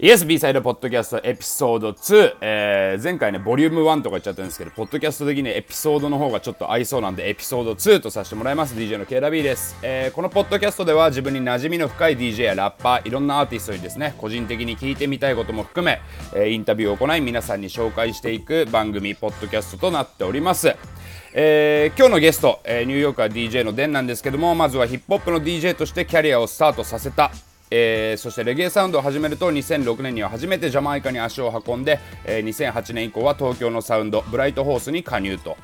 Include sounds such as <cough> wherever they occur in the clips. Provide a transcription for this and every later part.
イエス B サイドポッドキャストエピソード2、えー、前回ねボリューム1とか言っちゃったんですけどポッドキャスト的にエピソードの方がちょっと合いそうなんでエピソード2とさせてもらいます。DJ の k ラ B です、えー、このポッドキャストでは自分に馴染みの深い DJ やラッパーいろんなアーティストにですね個人的に聞いてみたいことも含め、えー、インタビューを行い皆さんに紹介していく番組ポッドキャストとなっております。えー、今日のゲスト、えー、ニューヨークは DJ のデンなんですけどもまずはヒップホップの DJ としてキャリアをスタートさせたえー、そしてレゲエサウンドを始めると2006年には初めてジャマイカに足を運んで、えー、2008年以降は東京のサウンドブライトホースに加入と、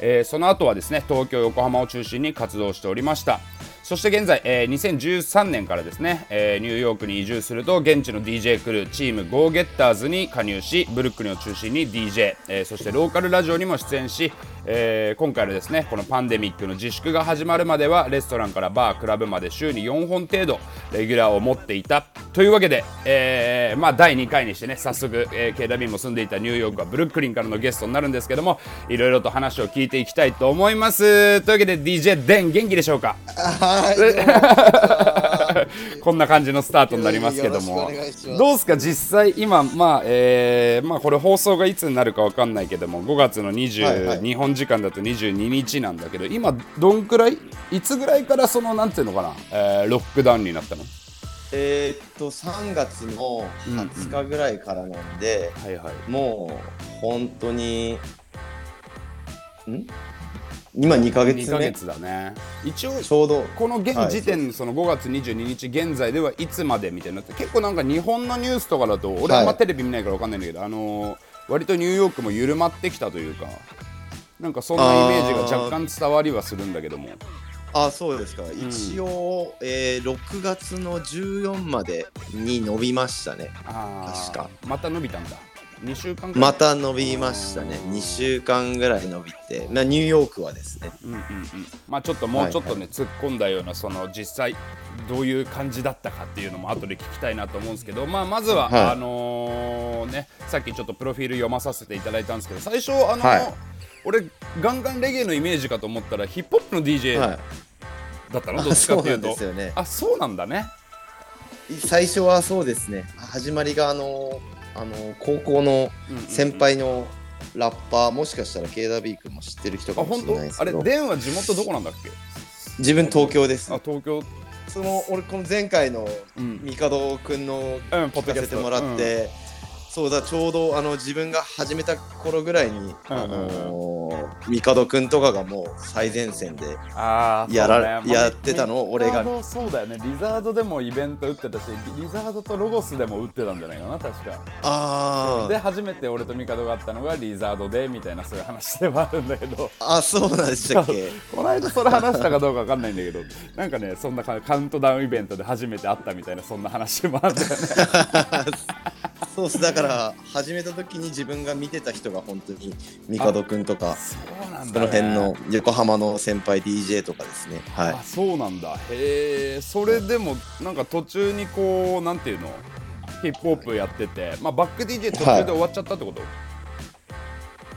えー、その後はですね東京横浜を中心に活動しておりました。そして現在、えー、2013年からですね、えー、ニューヨークに移住すると現地の DJ クルーチーム GO ゲッターズに加入しブルックリンを中心に DJ、えー、そしてローカルラジオにも出演し、えー、今回のですねこのパンデミックの自粛が始まるまではレストランからバークラブまで週に4本程度レギュラーを持っていた。というわけで、えーまあ、第2回にしてね早速、えー、KW も住んでいたニューヨークはブルックリンからのゲストになるんですけどもいろいろと話を聞いていきたいと思います。というわけで DJ デン元気でしょうか？<laughs> こんな感じのスタートになりますけども。どうですか？実際今まあ、えー、まあこれ放送がいつになるかわかんないけども5月の20、はいはい、日本時間だと22日なんだけど今どんくらいいつぐらいからそのなんていうのかな、えー、ロックダウンになったの？えー、っと3月の20日ぐらいからなんで、うんうん。はいはい、もう本当にん？今2か月目。2ヶ月だね。一応ちょうどこの現時点、はい、その5月22日現在ではいつまでみたいな結構なんか日本のニュースとかだと俺はあんまテレビ見ないから分かんないんだけど、はい、あのー、割とニューヨークも緩まってきたというかなんかそんなイメージが若干伝わりはするんだけども。あそうですか、うん、一応、えー、6月の14までに伸びましたね。確か。また伸びたんだ2週間また伸びましたね。2週間ぐらい伸びて、まあ、ニューヨークはですね、うんうんうん。まあ、ちょっともうちょっとね、はいはい、突っ込んだようなその実際どういう感じだったかっていうのも後で聞きたいなと思うんですけど、まあ、まずは、はい、あのー、ね、さっきちょっとプロフィール読まさせていただいたんですけど最初、あのーはい、俺ガンガンレゲエのイメージかと思ったらヒップホップの DJ だったの、どっちかっていうと。あそうなんだね。最初はそうですね。始まりがあのーあの高校の先輩のラッパー、もしかしたら KW 君も知ってる人かもしれないですけど。あれデンは地元どこなんだっけ？自分東京です。あ東京。その俺この前回の帝君の聞かせてもらって、そうだちょうどあの自分が始めた頃ぐらいに、あのー、帝くんとかがもう最前線でやら、ね、やってたのを俺が。そうだよね。リザードでもイベント打ってたしリザードとロゴスでも打ってたんじゃないかな確か。ああで初めて俺と帝があったのがリザードでみたいなそういう話ではあるんだけど。あそうなんでしたっけ？<laughs> この間それ話したかどうかわかんないんだけど。なんかねそんなカウントダウンイベントで初めて会ったみたいなそんな話もあるんだよね。<laughs> そうっす。だから始めた時に自分が見てた人が本当に帝くんとかそうなんだ、ね、その辺の横浜の先輩 DJ とかですね。はい。あそうなんだ。へえそれでもなんか途中にこうなんていうの？ヒップホップやってて、まあ、バック DJ 途中で終わっちゃったってこと、はい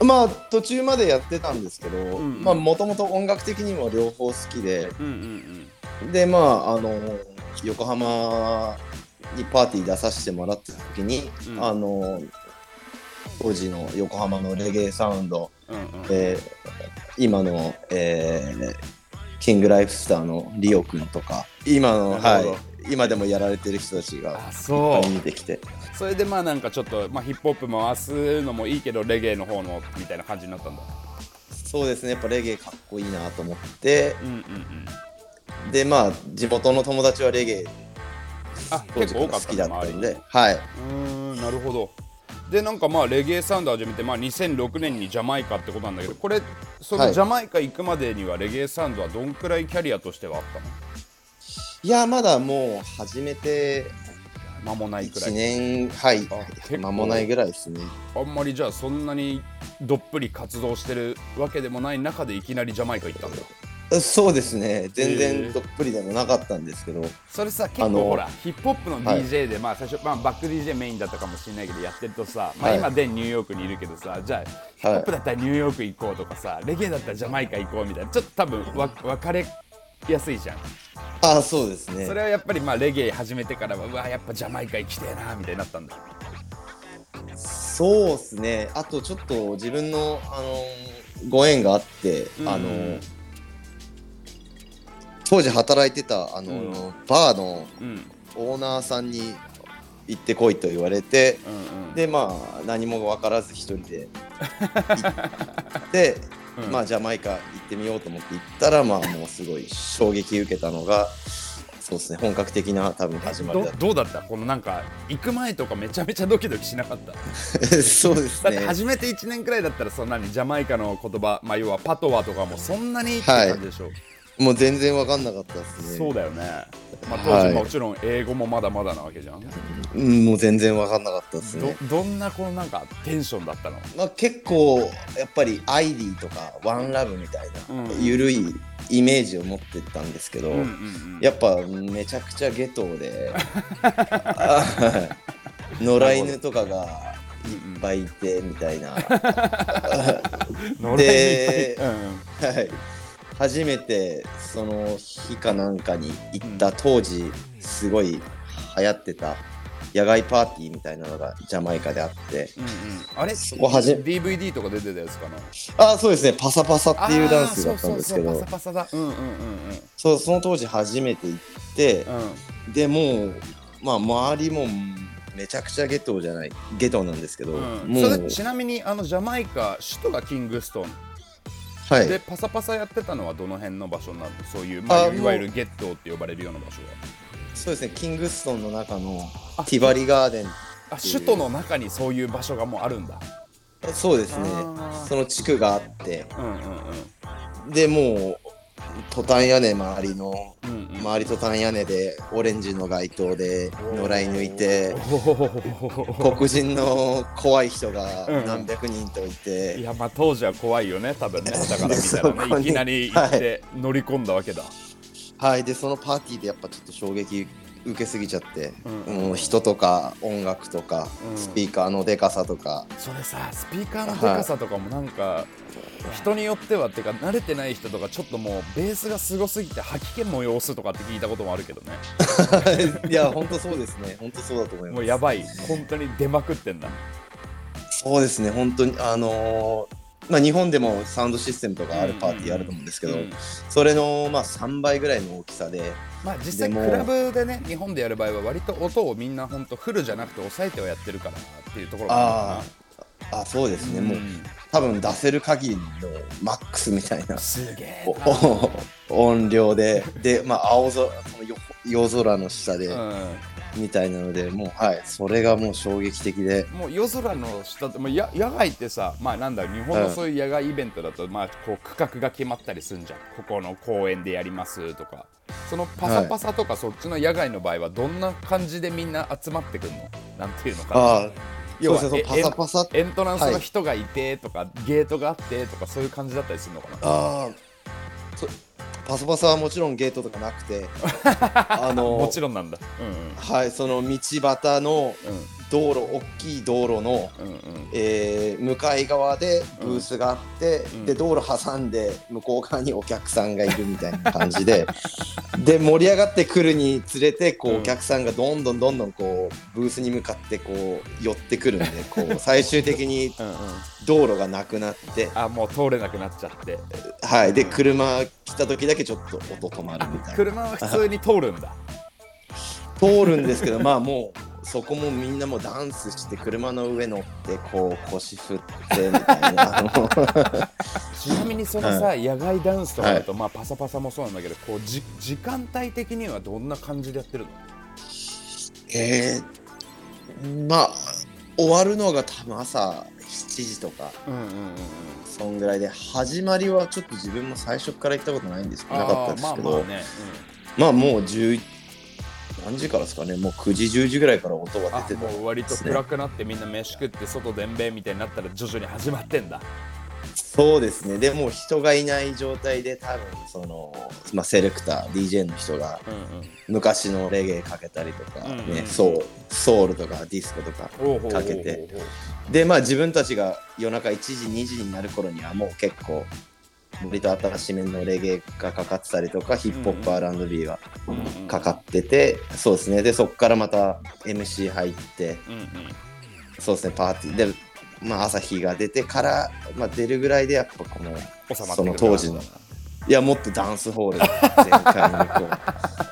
まあ途中までやってたんですけど、うんうん、まあもともと音楽的にも両方好きで、うんうんうん、でまああの横浜にパーティー出させてもらった時に、うん、あの当時の横浜のレゲエサウンド、うんうん、えー、今の、えー、キングライフスターのリオくんとか今の、はい、今でもやられてる人たちがいっぱい見てきて。それでまあなんかちょっと、まあ、ヒップホップ回すのもいいけどレゲエの方のみたいな感じになったんだ。そうですね。やっぱレゲエかっこいいなと思って、うんうんうん、でまあ地元の友達はレゲエあ結構多かった好きだったんではい。うんなるほど。でなんかまあレゲエサウンド始めて、まあ、2006年にジャマイカってことなんだけどこれそのジャマイカ行くまでにはレゲエサウンドはどんくらいキャリアとしてはあったの？いやまだもう始めて間もないくらい。1年はい。間もないぐらいですね。あんまりじゃあそんなにどっぷり活動してるわけでもない中でいきなりジャマイカ行ったんだそうですね。全然どっぷりでもなかったんですけど、それさ結構ほらヒップホップの DJ で、はい、まあ最初、まあ、バック DJ メインだったかもしれないけどやってるとさ、まあ、今でニューヨークにいるけどさじゃあヒップホップだったらニューヨーク行こうとかさレゲエだったらジャマイカ行こうみたいなちょっと多分わ分かれやすいじゃん。ああそうですね。それはやっぱりまあレゲエ始めてからはうわやっぱジャマイカ行きてえなみたいになったんだ。そうですね。あとちょっと自分の、あのーご縁があって、うん。あのー当時働いてた、あのーうバーのうん。オーナーさんに行ってこいと言われてうんうん。でまあ何も分からず一人で行って、<laughs> うん。まあジャマイカ行ってみようと思って行ったらまあもうすごい衝撃受けたのがそうですね本格的な多分始まりどだっどうだった？このなんか行く前とかめちゃめちゃドキドキしなかった？た <laughs> そうですだってね初めて1年くらいだったらそんなにジャマイカの言葉まあ要はパトワとかもそんなにって感じでしょ、もう全然分かんなかったですね。そうだよね、まあ、当はい。時もちろん英語もまだまだなわけじゃん、うんもう全然分かんなかったですね。どどんなこのなんかテンションだったの？まあ、結構やっぱりアイリーとかワンラブみたいな、うん。ゆるいイメージを持ってたんですけど、うんうんうん。やっぱめちゃくちゃゲトではい <laughs> 野良犬とかがいっぱいいてみたいな、<laughs> でうんうん。はい、初めてその日かなんかに行った当時すごい流行ってた野外パーティーみたいなのがジャマイカであってうんうん、あれ？そこはじ DVD とか出てたやつかな？あそうですね。パサパサっていうダンスだったんですけど。あーそうそうそうパサパサ。だうんうんうんそうその当時初めて行ってうん。うんでもうまあ周りもめちゃくちゃゲトじゃないゲトなんですけど、うん。もうそれちなみにあのジャマイカ首都がキングストンはい。でパサパサやってたのはどの辺の場所なの？そういう、まあ、あいわゆるゲットって呼ばれるような場所。はそうですねキングストンの中のあティバリガーデンあ首都の中にそういう場所がもうあるんだ。そうですね。その地区があって。うんうん。でもうトタン屋根周りのうんうん。うん周りトタン屋根でオレンジの街灯で野良犬いて黒人の怖い人がうん何百人といて、いやまあ当時は怖いよね多分ね。<laughs> だから見たそらこにねいきなり行って乗り込んだわけだ、はい。でそのパーティーでやっぱちょっと衝撃受けすぎちゃって、うん。もう人とか音楽とか、うん。スピーカーのでかさとか。それさスピーカーのでかさとかもなんか、人によってはっていうか慣れてない人とかちょっともうベースがすごすぎて吐き気催すとかって聞いたこともあるけどね。<laughs> いや本当そうですね。本当そうだと思います。もうやばい。本当に出まくってんだ。そうですね。本当にあのーまあ日本でもサウンドシステムとかあるパーティーあると思うんですけど、うん。それのまあ3倍ぐらいの大きさで。まあ実際クラブでね日本でやる場合は割と音をみんな本当フルじゃなくて抑えてはやってるからっていうところがあーあそうですね、るのかなもう多分出せる限りのマックスみたいな。音量で。でまあ青空そのよ夜空の下で、うんみたいなのでもうはい。それがもう衝撃的で。もう夜空の下ってもうや野外ってさまあなんだ日本のそういう野外イベントだと、まあこう区画が決まったりするんじゃん。ここの公園でやりますとか。そのパサパサとかそっちの野外の場合はどんな感じでみんな集まってくんの？なんていうのかな。要はそうですねそうパサパサ。エントランスの人がいてとか、ゲートがあってとかそういう感じだったりするのかな？ああ。そパサパサはもちろんゲートとかなくて。あの <laughs> もちろんなんだ。はいその道端のうんうん道路大きい道路の、うんうん。うんえー向かい側でブースがあって、うん。で道路挟んで向こう側にお客さんがいるみたいな感じで。<laughs> で盛り上がってくるにつれてこうん。うお客さんがどんどんどんどんこうブースに向かってこう寄ってくるんでこう <laughs> 最終的にうんうん。道路がなくなって。あもう通れなくなっちゃって。はい。で車来た時だけちょっと音止まるみたいな。車は普通に通るんだ。<laughs> 通るんですけどまあもうそこもみんなもダンスして車の上乗ってこう腰振ってみたいな。<laughs> ちなみにそのさ、野外ダンスとかだと、まあパサパサもそうなんだけどこうじ時間帯的にはどんな感じでやってるの？えー、まあ終わるのが多分朝7時とか。うんうんうんうん。そんぐらいで始まりはちょっと自分も最初から行ったことないんですなかったですけど。まあまあね、まあもう10何時からですかね？もう9時10時ぐらいから音が出てたもう割と暗くなってみんな飯食って外でんべんみたいになったら徐々に始まってんだ。そうですね。でもう人がいない状態で多分その、まあ、セレクター DJ の人が昔のレゲエかけたりとか、ねうんうん。ソウルとかディスコとかかけて。でまあ自分たちが夜中1時2時になる頃にはもう結構割と新しめのレゲエがかかってたりとか、ヒップホップ R&B がかかってて、そうですね。で、そこからまた MC 入って、そうですね、パーティーで、まあ、朝日が出てから、まあ、出るぐらいでやっぱこのその当時の。いやもっとダンスホール全開にこう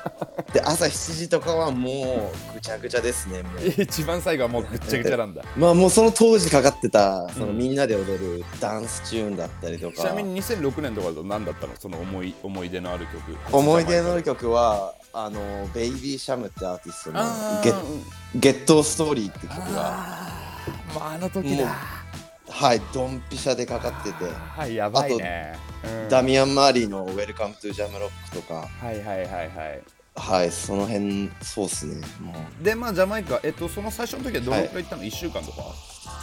で朝7時とかはもうぐちゃぐちゃですねもう。<laughs> 一番最後はもうぐっちゃぐちゃなんだ。<laughs> まあもうその当時かかってたそのみんなで踊るダンスチューンだったりとか、ちなみに2006年とかだと何だったの？その思い思い出のある曲思い出のある曲はあのBaby Cham ってアーティストのゲ「 Ghetto Story」って曲が。まああの時だはいドンピシャでかかってて。はいやばいね、うん、ダミアン・マーリーの「ウェルカム・トゥ・ジャム・ロック」とか。はいはいはいはいはいその辺そうっすね。もうでまあジャマイカえっとその最初の時はどのくらい行ったの、はい、1週間とか？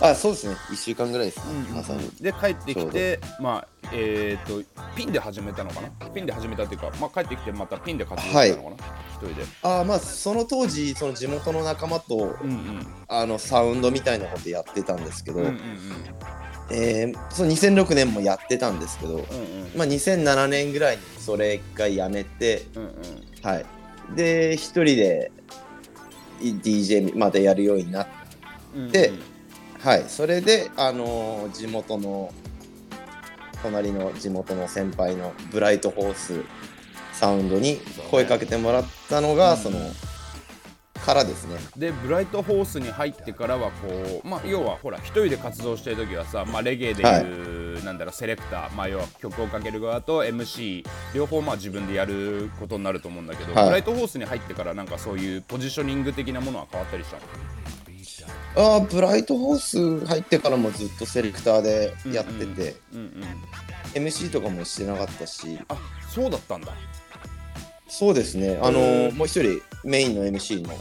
あそうですね。1週間ぐらいですね、まさに。で帰ってきてまあえっ、とピンで始めたのかな？ピンで始めたっていうか、まあ、帰ってきてまたピンで活動したのかな、はい、一人で。あまあその当時その地元の仲間と、うんうん、あのサウンドみたいなことやってたんですけど、うんうんうん。えー、その2006年もやってたんですけど、うんうん、まあ、2007年ぐらいにそれ一回やめて、うんうん、はい、で一人で DJ までやるようになって、うんうん、はいそれであのー、地元の隣の地元の先輩のブライトホースサウンドに声かけてもらったのがそ、ね,、のからですね。でブライトホースに入ってからはこうまあ要はほら一人で活動してる時はさ、まあ、レゲエでいう、はい、なんだろうセレクター、まあ、要は曲をかける側と MC 両方まあ自分でやることになると思うんだけど、はい、ブライトホースに入ってからなんかそういうポジショニング的なものは変わったりしたの？あブライトホース入ってからもずっとセレクターでやってて、うんうん。うんうん、MC とかもしてなかったし。あそうだったんだ。そうですね。あのー、もう一人メインの MC の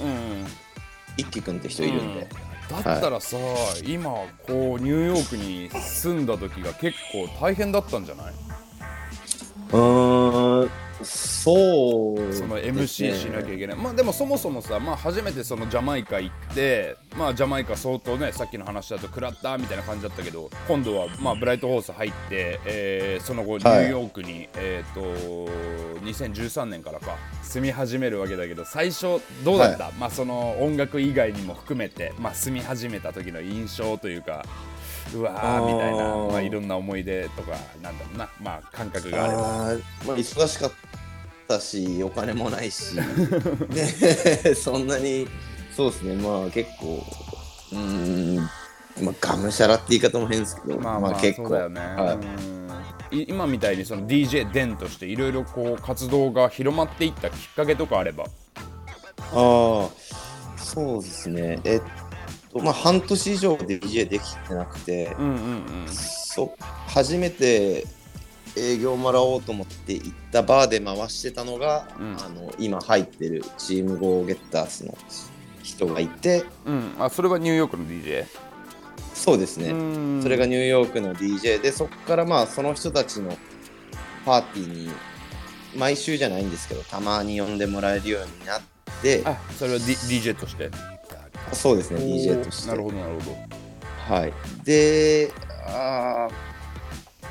一輝くんって人いるんで、だったらさ、はい、今こうニューヨークに住んだ時が結構大変だったんじゃない？うんそう、ね、その MC しなきゃいけない。まあでもそもそもさ、まあ、初めてそのジャマイカ行ってまあジャマイカ相当ねさっきの話だと食らったみたいな感じだったけど今度はまあブライトホース入って、えー、その後ニューヨークに、はい、えっ、ー、と2013年からか住み始めるわけだけど最初どうだった、はい、まあその音楽以外にも含めて、まあ、住み始めた時の印象というかうわーみたいなまあ、いろんな思い出とかなんだろうな、まあ、感覚があれば。まあ、忙しかったしお金もないし、<laughs> ね、そんなにそうですね。まあ結構うんまあがむしゃらって言い方も変ですけどまあ、まあ、結構。だよね、はい、今みたいにその DJ デンとしていろいろこう活動が広まっていったきっかけとかあれば。ああそうですね。えっとまあ半年以上 DJ できてなくて、うんうんうん、そ初めて営業もらおうと思って行ったバーで回してたのが、うん、あの今入ってるチームゴーゲッターズの人がいて、うん、あそれはニューヨークの DJ? そうですね。それがニューヨークの DJ でそこからまあその人たちのパーティーに毎週じゃないんですけどたまに呼んでもらえるようになってあそれは、D、DJ として？そうですね DJ として。なるほどなるほど。はい。であ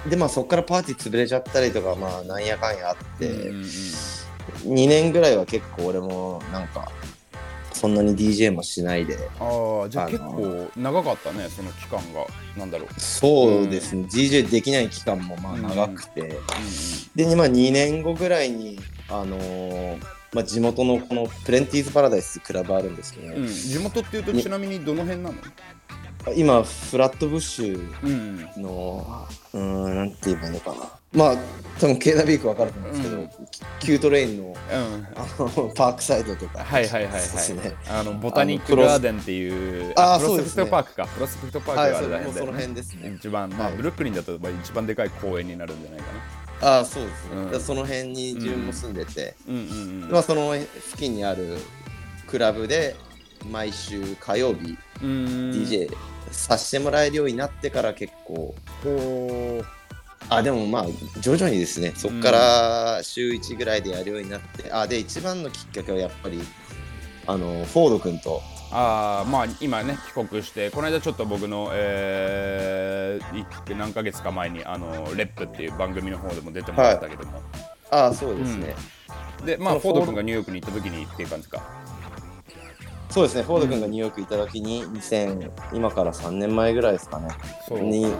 でまあそこからパーティー潰れちゃったりとかまあなんやかんやあって、うんうん、2年ぐらいは結構俺もなんかそんなに DJ もしないで。ああじゃあ結構長かったねその期間が。なんだろう。そうですね、うん、DJ できない期間もまあ長くて、うんうん、で、まあ、2年後ぐらいにあのー、まあ、地元のこのプレンティーズパラダイスクラブあるんですけど、ね、うん、地元っていうとちなみにどの辺なの？今フラットブッシュの、うん、うんなんて言えばいいのかな。まあ多分ケーダビーク分かると思うんですけど、うん、Q train の,、うん、あのパークサイドとか。はいはいはいはい、ね、あのボタニックガーデンっていうあプロスペクトパークか、プロスペクトパークがあるらへんその辺ですね。一番まあ、ブルックリンだと一番でかい公園になるんじゃないかなああそうですね、うん、その辺に自分も住んでて、まあ、その付近にあるクラブで毎週火曜日 DJ させてもらえるようになってから結構。あでもまあ徐々にですね。そこから週1ぐらいでやるようになって、あで一番のきっかけはやっぱりあのフォード君とあまあ今ね帰国してこの間ちょっと僕の、えー、何ヶ月か前にあのレップっていう番組の方でも出てもらったけども、はい、ああそうですね、うん、でまあフォード君がニューヨークに行った時にっていう感じか。そうですねフォード君がニューヨーク行った時に2000今から3年前ぐらいですかね。に、うん、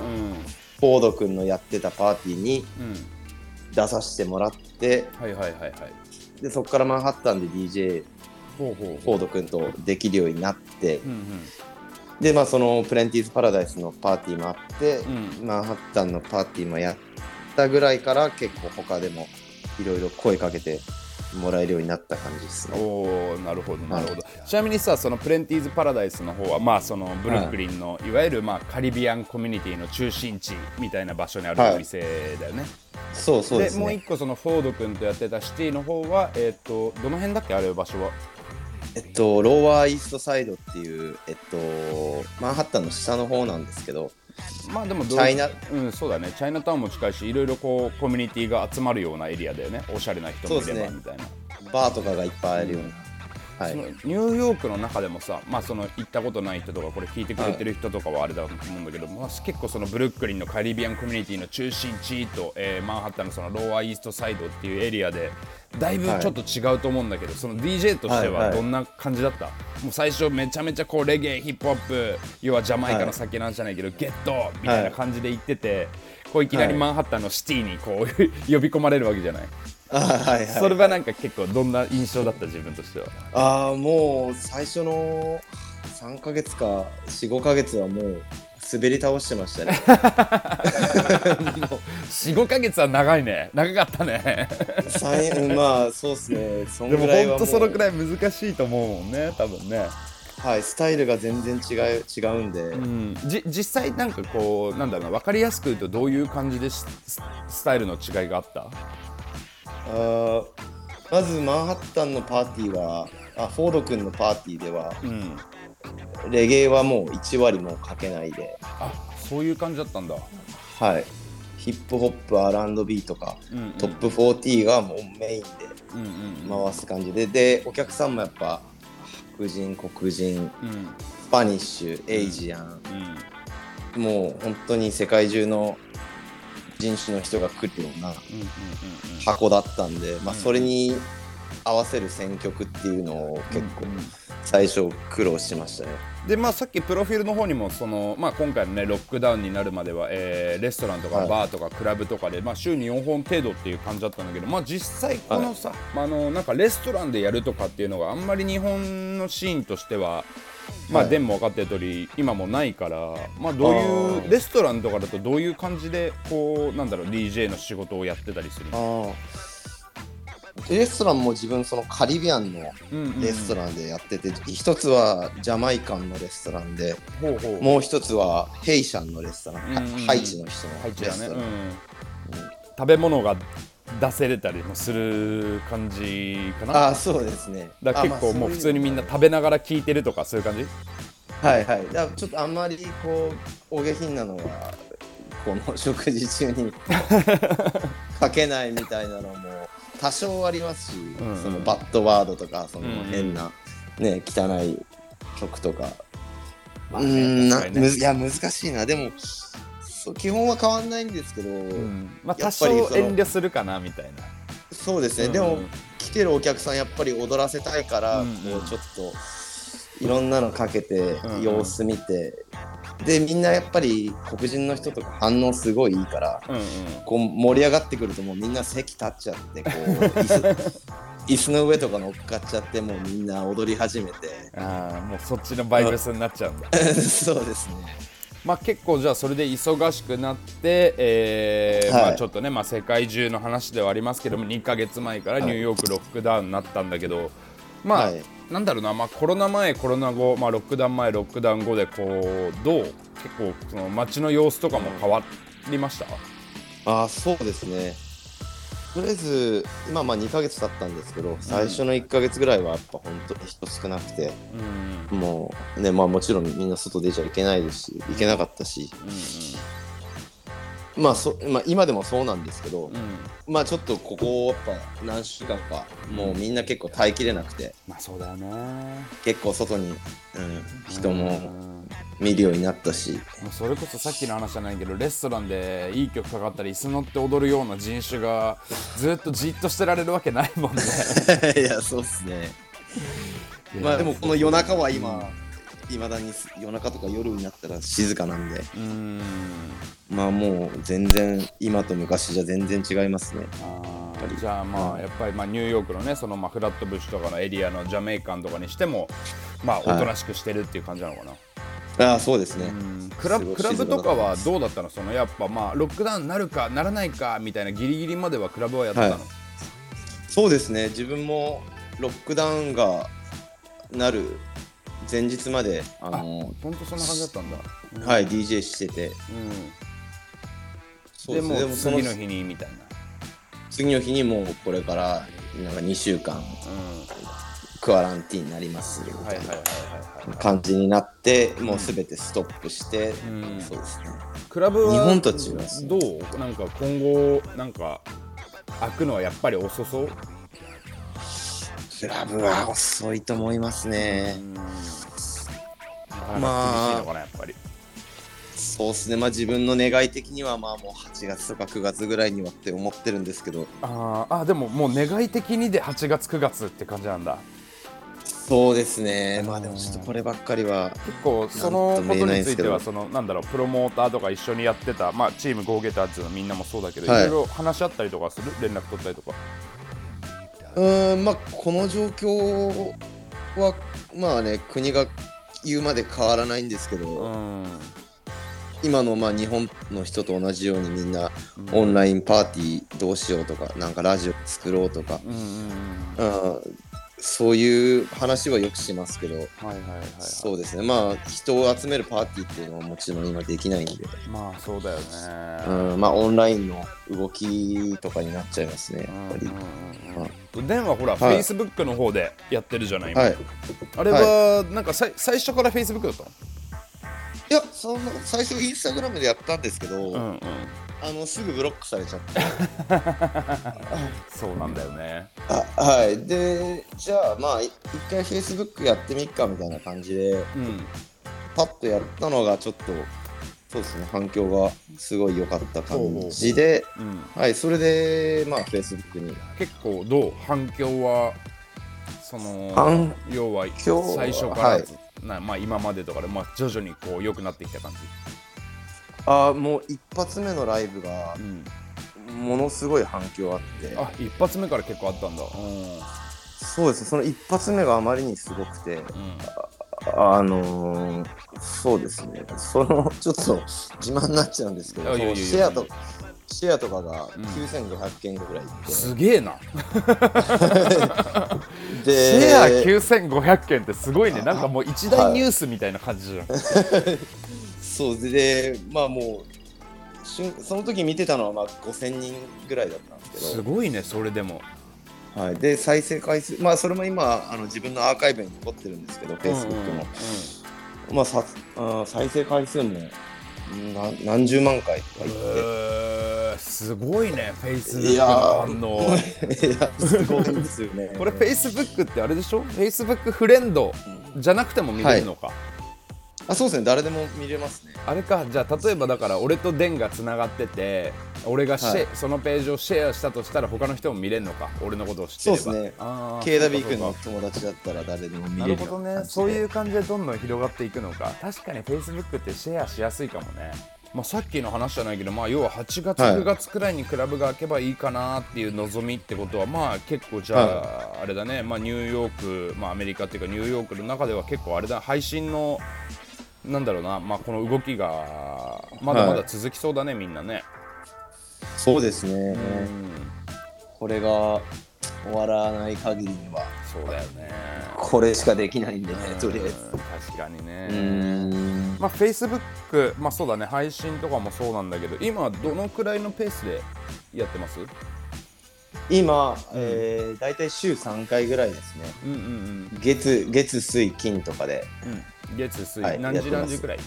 フォード君のやってたパーティーに出させてもらって、はいはいはいはい。でそこからマンハッタンで DJ フォード君とできるようになって、うんうん、でまあそのプレンティーズ・パラダイスのパーティーもあって、うん、マンハッタンのパーティーもやったぐらいから結構他でもいろいろ声かけてもらえるようになった感じですね。おおなるほどなるほど、はい、ちなみにさそのプレンティーズ・パラダイスの方はまあそのブルックリンの、はい、いわゆるまあカリビアンコミュニティの中心地みたいな場所にあるお店だよね。はい、そうそうです、ね、もう一個そのフォード君とやってたシティの方はえっ、ー、とどの辺だっけ？あれ場所はえっと、ローワーイーストサイドっていう、えっと、マンハッタンの下の方なんですけど、まあでもチャイナ、うん、そうだね、チャイナタウンも近いし、いろいろこうコミュニティが集まるようなエリアだよね、おしゃれな人もいればみたいな。バーとかがいっぱいあるような。はい、そのニューヨークの中でもさ、まあ、その行ったことない人とかこれ聞いてくれてる人とかはあれだと思うんだけど、はい、まあ、結構そのブルックリンのカリビアンコミュニティの中心地と、えー、マンハッタンのそのローアーイーストサイドっていうエリアでだいぶちょっと違うと思うんだけど、はい、その DJ としてはどんな感じだった、はいはい、もう最初めちゃめちゃこうレゲエヒップホップ要はジャマイカの酒なんじゃないけど、ゲットみたいな感じで行ってて、こういきなりマンハッタンのシティにこう <laughs> 呼び込まれるわけじゃない？はいはい、それはなんか結構どんな印象だった自分としては？ああもう最初の3か月か45か月はもう滑り倒してましたね。45か月は長いね。長かったね。まあそうっすね。そんぐらいはでも本当そのくらい難しいと思うもんね多分ね。はいスタイルが全然違う違うんで、うん、じ実際なんかこうなんだろうな分かりやすく言うとどういう感じでスタイルの違いがあった？あまずマンハッタンのパーティーはあフォード君のパーティーでは、うん、レゲエはもう1割もかけないで。あそういう感じだったんだ。はい。ヒップホップ R&B とか、うんうん、トップ40がもうメインで回す感じで、でお客さんもやっぱ白人黒人、うん、スパニッシュエイジアン、うん、もう本当に世界中の人種の人が来るような箱だったんで、まあ、それに合わせる選曲っていうのを結構最初苦労しましたね。でまあ、さっきプロフィールの方にもその、まあ、今回の、ね、ロックダウンになるまでは、えー、レストランとかバーとかクラブとかで、はい、まあ、週に4本程度っていう感じだったんだけど、まあ、実際このさ、はい、まあ、あのなんかレストランでやるとかっていうのがあんまり日本のシーンとしてはまあ、はい、も分かってる通り今もないから、まあ、どういうレストランとかだとどういう感じでこうなんだろう DJ の仕事をやってたりするの？レストランも自分そのカリビアンのレストランでやってて、一つはジャマイカンのレストランでもう一つはヘイシャンのレストラン、ハイチの人のレストラン、食べ物が出せれたりもする感じかな。あそうですね。だ結構もう普通にみんな食べながら聞いてるとかそういう感じ？はいはい。だちょっとあんまりこうお下品なのはこの食事中に <laughs> かけないみたいなのも多少ありますし、うんうん、そのバッドワードとかその変な、うん。うん、ね汚い曲とか、まあね、うんな、ね、いや難しいな。でもそう基本は変わんないんですけど、うん、まあ多少遠慮するかなみたいな。そうですね、うん、でも来てるお客さんやっぱり踊らせたいから、うん、こうちょっといろんなのかけて様子見て、うん、でみんなやっぱり黒人の人とか反応すごいいいから、うんうん、こう盛り上がってくるともうみんな席立っちゃってこう <laughs> 椅子の上とか乗っかっちゃってもうみんな踊り始めて。ああもうそっちのバイブスになっちゃうんだ。<laughs> そうですねまあ、結構じゃあそれで忙しくなって、えー、はい、まあ、ちょっとね、まあ、世界中の話ではありますけども2か月前からニューヨークロックダウンになったんだけど、まあ、はい、なんだろうな、まあ、コロナ前コロナ後、まあ、ロックダウン前ロックダウン後でこうどう？結構その街の様子とかも変わりました、あそうですねとりあえず今まあ2か月経ったんですけど、最初の1か月ぐらいはやっぱ本当に人少なくて、うん、もうねまあもちろんみんな外出ちゃいけないですし行けなかったし、まあそまあ、今でもそうなんですけど、うん。まあちょっとここやっぱ何週間かもうみんな結構耐えきれなくて。まあそうだよね。結構外に、うん、人うもん。見るようになったし、もうそれこそさっきの話じゃないけどレストランでいい曲かかったり椅子乗って踊るような人種がずっとじっとしてられるわけないもんね。<laughs> いやそうっすね。まあでもこの夜中は今いまだに夜中とか夜になったら静かなんで。うん。まあもう全然今と昔じゃ全然違いますね。あーじゃあまあやっぱりまあニューヨークのねそのまあフラットブッシュとかのエリアのジャメイカンとかにしてもまあおとなしくしてるっていう感じなのかな、ああそうですね。うん。クラクラブとかはどうだったの？そのやっぱまあロックダウンなるかならないかみたいなギリギリまではクラブはやってたの、はい。そうですね。自分もロックダウンがなる前日まであの本当そんな感じだったんだ、うんはい DJ してて。う、そうん、でもうですねその次の日にみたいな、次の日にもうこれからなんか2週間うクアランティーンになりますみたいない感じになってもうすべてストップして、うん。そうですね。クラブは日本と違いますどう？なんか今後なんか開くのはやっぱり遅そう？クラブは遅いと思いますね、ままああ厳しいのかなやっぱり。そうですね。まあ自分の願い的にはまあもう8月とか9月ぐらいにはって思ってるんですけど。あーあでももう願い的にで8月9月って感じなんだ。そうですね。まあでもちょっとこればっかりは結構そのことについてはそのなんだろうプロモーターとか一緒にやってた、まあ、チームゴーゲターズのみんなもそうだけど、はい。い、ろいろ話し合ったりとかする？連絡取ったりとかうーんまあこの状況はまあね国が言うまで変わらないんですけど、うん。今のまあ日本の人と同じようにみんなオンラインパーティーどうしようとかなんかラジオ作ろうとか、うんうんうん。うんそういう話はよくしますけど、はいはいはい、はい、そうですね。まあ人を集めるパーティーっていうのはもちろん今できないんで、まあそうだよね。うん、まあオンラインの動きとかになっちゃいますね。やっぱり。うん電話ほら、はい。Facebook の方でやってるじゃない。今、はい、あれは、なんかさい最初から Facebook だったの？いやそんな最初インスタグラムでやったんですけど、うんうん。あのすぐブロックされちゃって。<laughs> そうなんだよね。あはい。でじゃあまあい一回 Facebook やってみっかみたいな感じでうん。パッとやったのがちょっとそうですね反響がすごい良かった感じでう。んはいそれでまあ Facebook に。結構どう？反響はその反要は最初から、はいなまあ、今までとかで、まあ、徐々にこう良くなってきた感じ、あもう一発目のライブがうん、ものすごい反響あって。あ一発目から結構あったんだ。うそうです。ねその一発目があまりにすごくてん、うん。あのー、そうですね、そのちょっと自慢になっちゃうんですけど、いやいやいやいや。シェアとシェアとかがうん。9500件ぐらいいって、すげえな。<laughs> でシェア9500件ってすごいね。なんかもう一大ニュースみたいな感じじゃん、<laughs> そうでで、まあもうしゅん、その時見てたのはまあ5000人ぐらいだったんですけすごいねそれでも。ど、はい、で、再生回数、まあそれも今、あの自分のアーカイブに残ってるんですけど、Facebook の。まあさあ再生回数も何十万回とかいって。えー、すごいね Facebook いやのー。反応。<laughs> いやすごいですよね。これ Facebook ってあれでしょ？Facebook フレンドじゃなくても見れるのか、あそうですね、誰でも見れますね。あれかじゃあ例えばだから俺とデンがつながってて俺がシェ、はい。そのページをシェアしたとしたら他の人も見れるのか？俺のことを知ってれば。そうですね。KW 君の友達だったら誰でも見なるれるほどね。そういうう感じでどんどん広がっていくのか。確かに Facebook ってシェアしやすいかもね。まあ、さっきの話じゃないけど、まあ、要は8月、はい。9月くらいにクラブが開けばいいかなっていう望みってことは、まあ結構じゃあ、あれだね、まあ、ニューヨーク、まあ、アメリカっていうかニューヨークの中では結構あれだ。配信のなんだろうな、まあ、この動きがまだまだ続きそうだね、みんなね。そうですね、うん。これが終わらない限りには。そうだよね。これしかできないんでねとりあえず。うん確かにね。まあ、Facebook、まあそうだね、配信とかもそうなんだけど、今、どのくらいのペースでやってます？今、えー、大体週3回ぐらいですね。うんうんうん。月月水金とかで。うん、月水、はい何時何時くらい？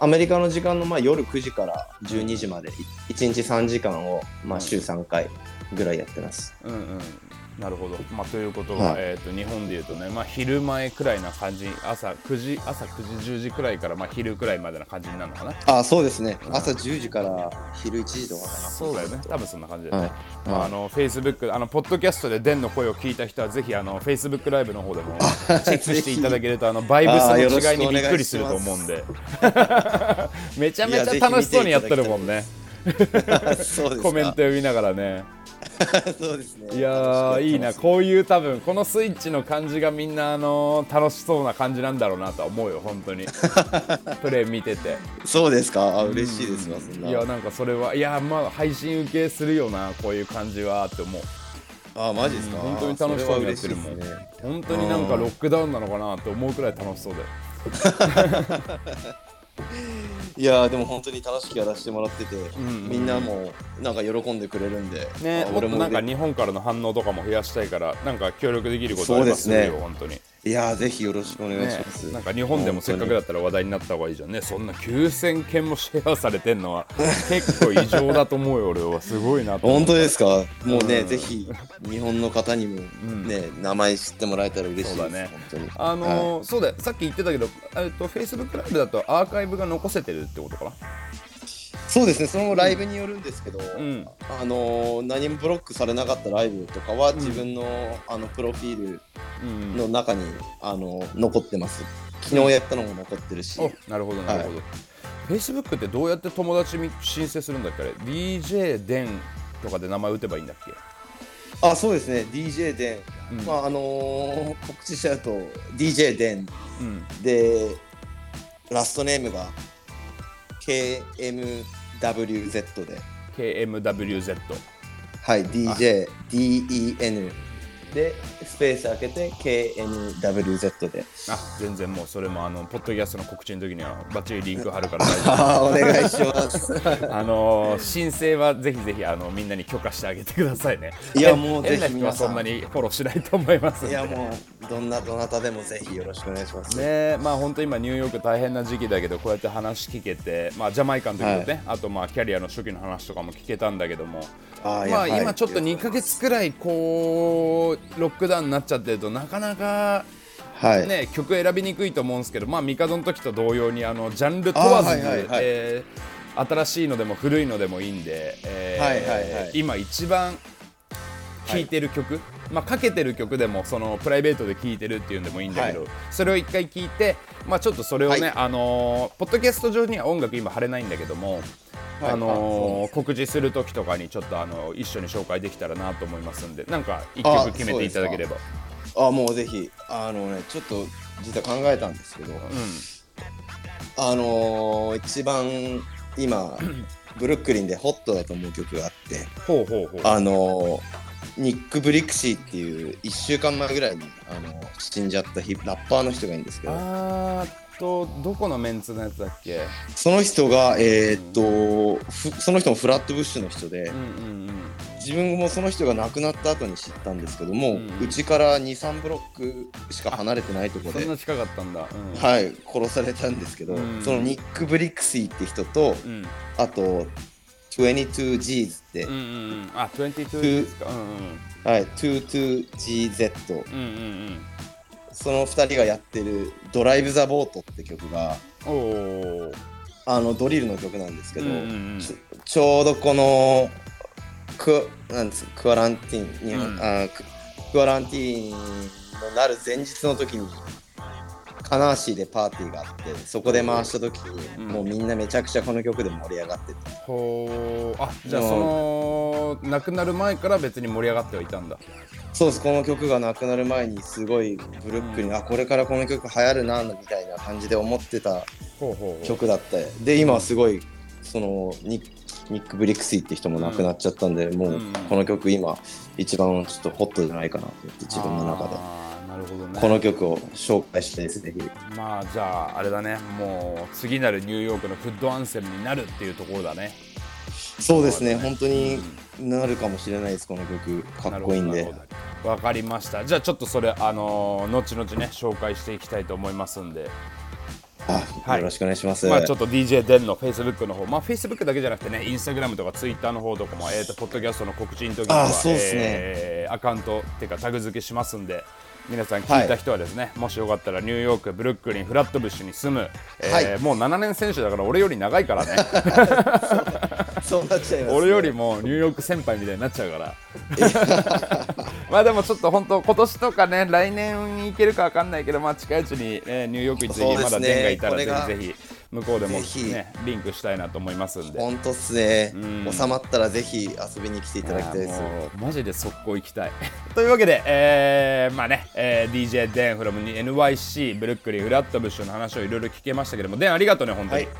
アメリカの時間のまあ夜9時から12時まで。1日3時間をまあ週3回ぐらいやってます。うんうんなるほど、まあ、ということは、はい。えー、と日本でいうとね、まあ、昼前くらいな感じ朝9時朝9時10時くらいから、まあ、昼くらいまでな感じになるのかな？あそうですね。朝10時から昼1時とかかな。そうだよね。多分そんな感じだよね、はい。まあ、あの Facebook あのポッドキャストでデンの声を聞いた人はぜひあの Facebook ライブの方でも <laughs> チェックしていただけるとあのバイブスの違いにびっくりすると思うんで。<laughs> めちゃめちゃ楽しそうにやってるもんね。<laughs> コメント読みながらね <laughs> そうですね。いやーいいなこういう多分このスイッチの感じがみんなあのー楽しそうな感じなんだろうなとは思うよ本当に <laughs> プレイ見ててそうですか？あ嬉しいですわ。そんな。いやなんかそれはいやまあ配信受けするよなこういう感じはって思うあマジですか？本当に楽しそうにやってるもんね本当になんかロックダウンなのかなって思うくらい楽しそうで <laughs> いやーでも本当に楽しくやらせてもらってて、んうん。みんなもなんか喜んでくれるんで、ね俺もなんか日本からの反応とかも増やしたいからなんか協力できることあればするよ、ね。本当にいやーぜひよろしくお願いしねます。なんか日本でもせっかくだったら話題になった方がいいじゃんね。そんな9000件もシェアされてんのは結構異常だと思うよ俺は。すごいな本当ですか？もうね、うん。ぜひ日本の方にもね、名前知ってもらえたら嬉しいです。そうだね。本当に。あのーそうだよ。さっき言ってたけどえっと Facebook ライブだとアーカイブが残せてるってことかな？そうですね。そのライブによるんですけど、ん。あのー何もブロックされなかったライブとかは自分の,、あのプロフィールうん。の中に、あの残ってます。昨日やったのも残ってるし、おなるほどなるほど、Facebook ってどうやって友達に申請するんだっけ？あれ DJ デンとかで名前打てばいいんだっけ？あそうですね。DJ デン、うん。まああのー告知しちゃうと DJ デン。うん。でラストネームが KMWZ で KMWZ はい DJDEN でスペース開けて KMWZ で。あ全然もうそれもあのポッドキャストの告知の時にはバッチリリンク貼るから大丈 <laughs> あーお願いします。夫 <laughs> あのー申請はぜひぜひあのみんなに許可してあげてくださいね。いやもうぜひ皆さん。そんなにフォローしないと思いますいやもうどんなどなたでもぜひよろしくお願いします、ねまあ本当今ニューヨーク大変な時期だけどこうやって話聞けてまあジャマイカの時のね、あとまあキャリアの初期の話とかも聞けたんだけどもまああーいやはい。今ちょっと2ヶ月くらいこうロックダウンになっちゃってるとなかなかはい、ね曲選びにくいと思うんですけどまあミカドの時と同様にあのジャンル問わずはいはいはい。えー新しいのでも古いのでもいいんで、えーはいはいはい。今一番聴いてる曲、まあかけてる曲でもそのプライベートで聴いてるっていうんでもいいんだけど、はい。それを一回聴いてまあちょっとそれをね、はい。あのーポッドキャスト上には音楽今貼れないんだけども、はい。あのー告知する時とかにちょっとあの一緒に紹介できたらなと思いますんでなんか一曲決めていただければ。あもうぜひあのねちょっと実は考えたんですけど、うん。あのー一番今 <clears throat> ブルックリンでホットだと思う曲があってほうほうほう。あのーニック・ブリクシーっていう1週間前ぐらいに、あのー死んじゃったヒラッパーの人がいるんですけどあーっとどこのメンツのやつだっけ？その人がえーっとふその人もフラットブッシュの人で、うんうんうん。自分もその人が亡くなった後に知ったんですけどもうんうち、から23ブロックしか離れてないところでそんな近かったんだ。うん。はい、殺されたんですけど、うん。そのニック・ブリクシーって人と、うん。あと 22Gs って、うんうんうんあ22ですかうんうんはい、22GZ うんうんうんその2人がやってる「ドライブ・ザ・ボート」って曲がおおあのドリルの曲なんですけど、うんうんうんちょちょうどこのクなんですクアランティーンに、うんあククアランティーンのなる前日の時にカナーシーでパーティーがあってそこで回した時に、うん。もうみんなめちゃくちゃこの曲で盛り上がっててほうあじゃあその亡くなる前から別に盛り上がってはいたんだ。そうですこの曲がなくなる前にすごいブルックに、うん。あこれからこの曲流行るなみたいな感じで思ってた曲だった。で今はすごいそのニック・ブリクシーって人も亡くなっちゃったんで、もううん。この曲今一番ちょっとホットじゃないかなと思って自分の中でなるほどね。この曲を紹介したいですぜひ。まあじゃああれだね。もう次なるニューヨークのフッドアンセムになるっていうところだね。そうですね。ね。本当になるかもしれないですこの曲かっこいいんで。わかりました。じゃあちょっとそれあのー後々ね紹介していきたいと思いますんで。はい、よろしくお願いします。まあちょっと DJ デンの Facebook の方、まあ Facebook だけじゃなくてね、Instagram とか Twitter の方とかも、えっ、ー、と、ポッドキャストの告知の時には、そうですね、えー、アカウントっていうかタグ付けしますんで、皆さん聞いた人はですね、はい、もしよかったらニューヨーク、ブルックリン、フラットブッシュに住む、えー、はい、もう7年選手だから俺より長いからね。<laughs> そうなっちゃいます、ね、俺よりもニューヨーク先輩みたいになっちゃうから。<laughs> まあでもちょっと本当今年とかね来年に行けるかわかんないけどまあ近いうちに、ね、ニューヨーク行ってまだデンがいたらぜひぜひ向こうでもねリンクしたいなと思いますんで。本当っすね、収まったらぜひ遊びに来ていただきたいです。マジで速攻行きたい。<laughs> というわけで、えー、まあね、えー、DJ デンフロムに NYC ブルックリンフラットブッシュの話をいろいろ聞けましたけども。デンありがとうね本当に、はい。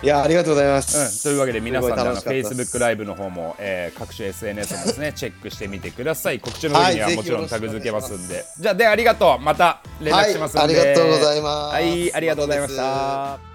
いやありがとうございます、うん、というわけで皆さんの Facebook ライブの方も、えー、各種 SNS もですねチェックしてみてください。告知の上にはもちろんタグ付けますんで、はい、じゃあでありがとう。また連絡しますんで、はい、ありがとうございます。はい。ありがとうございました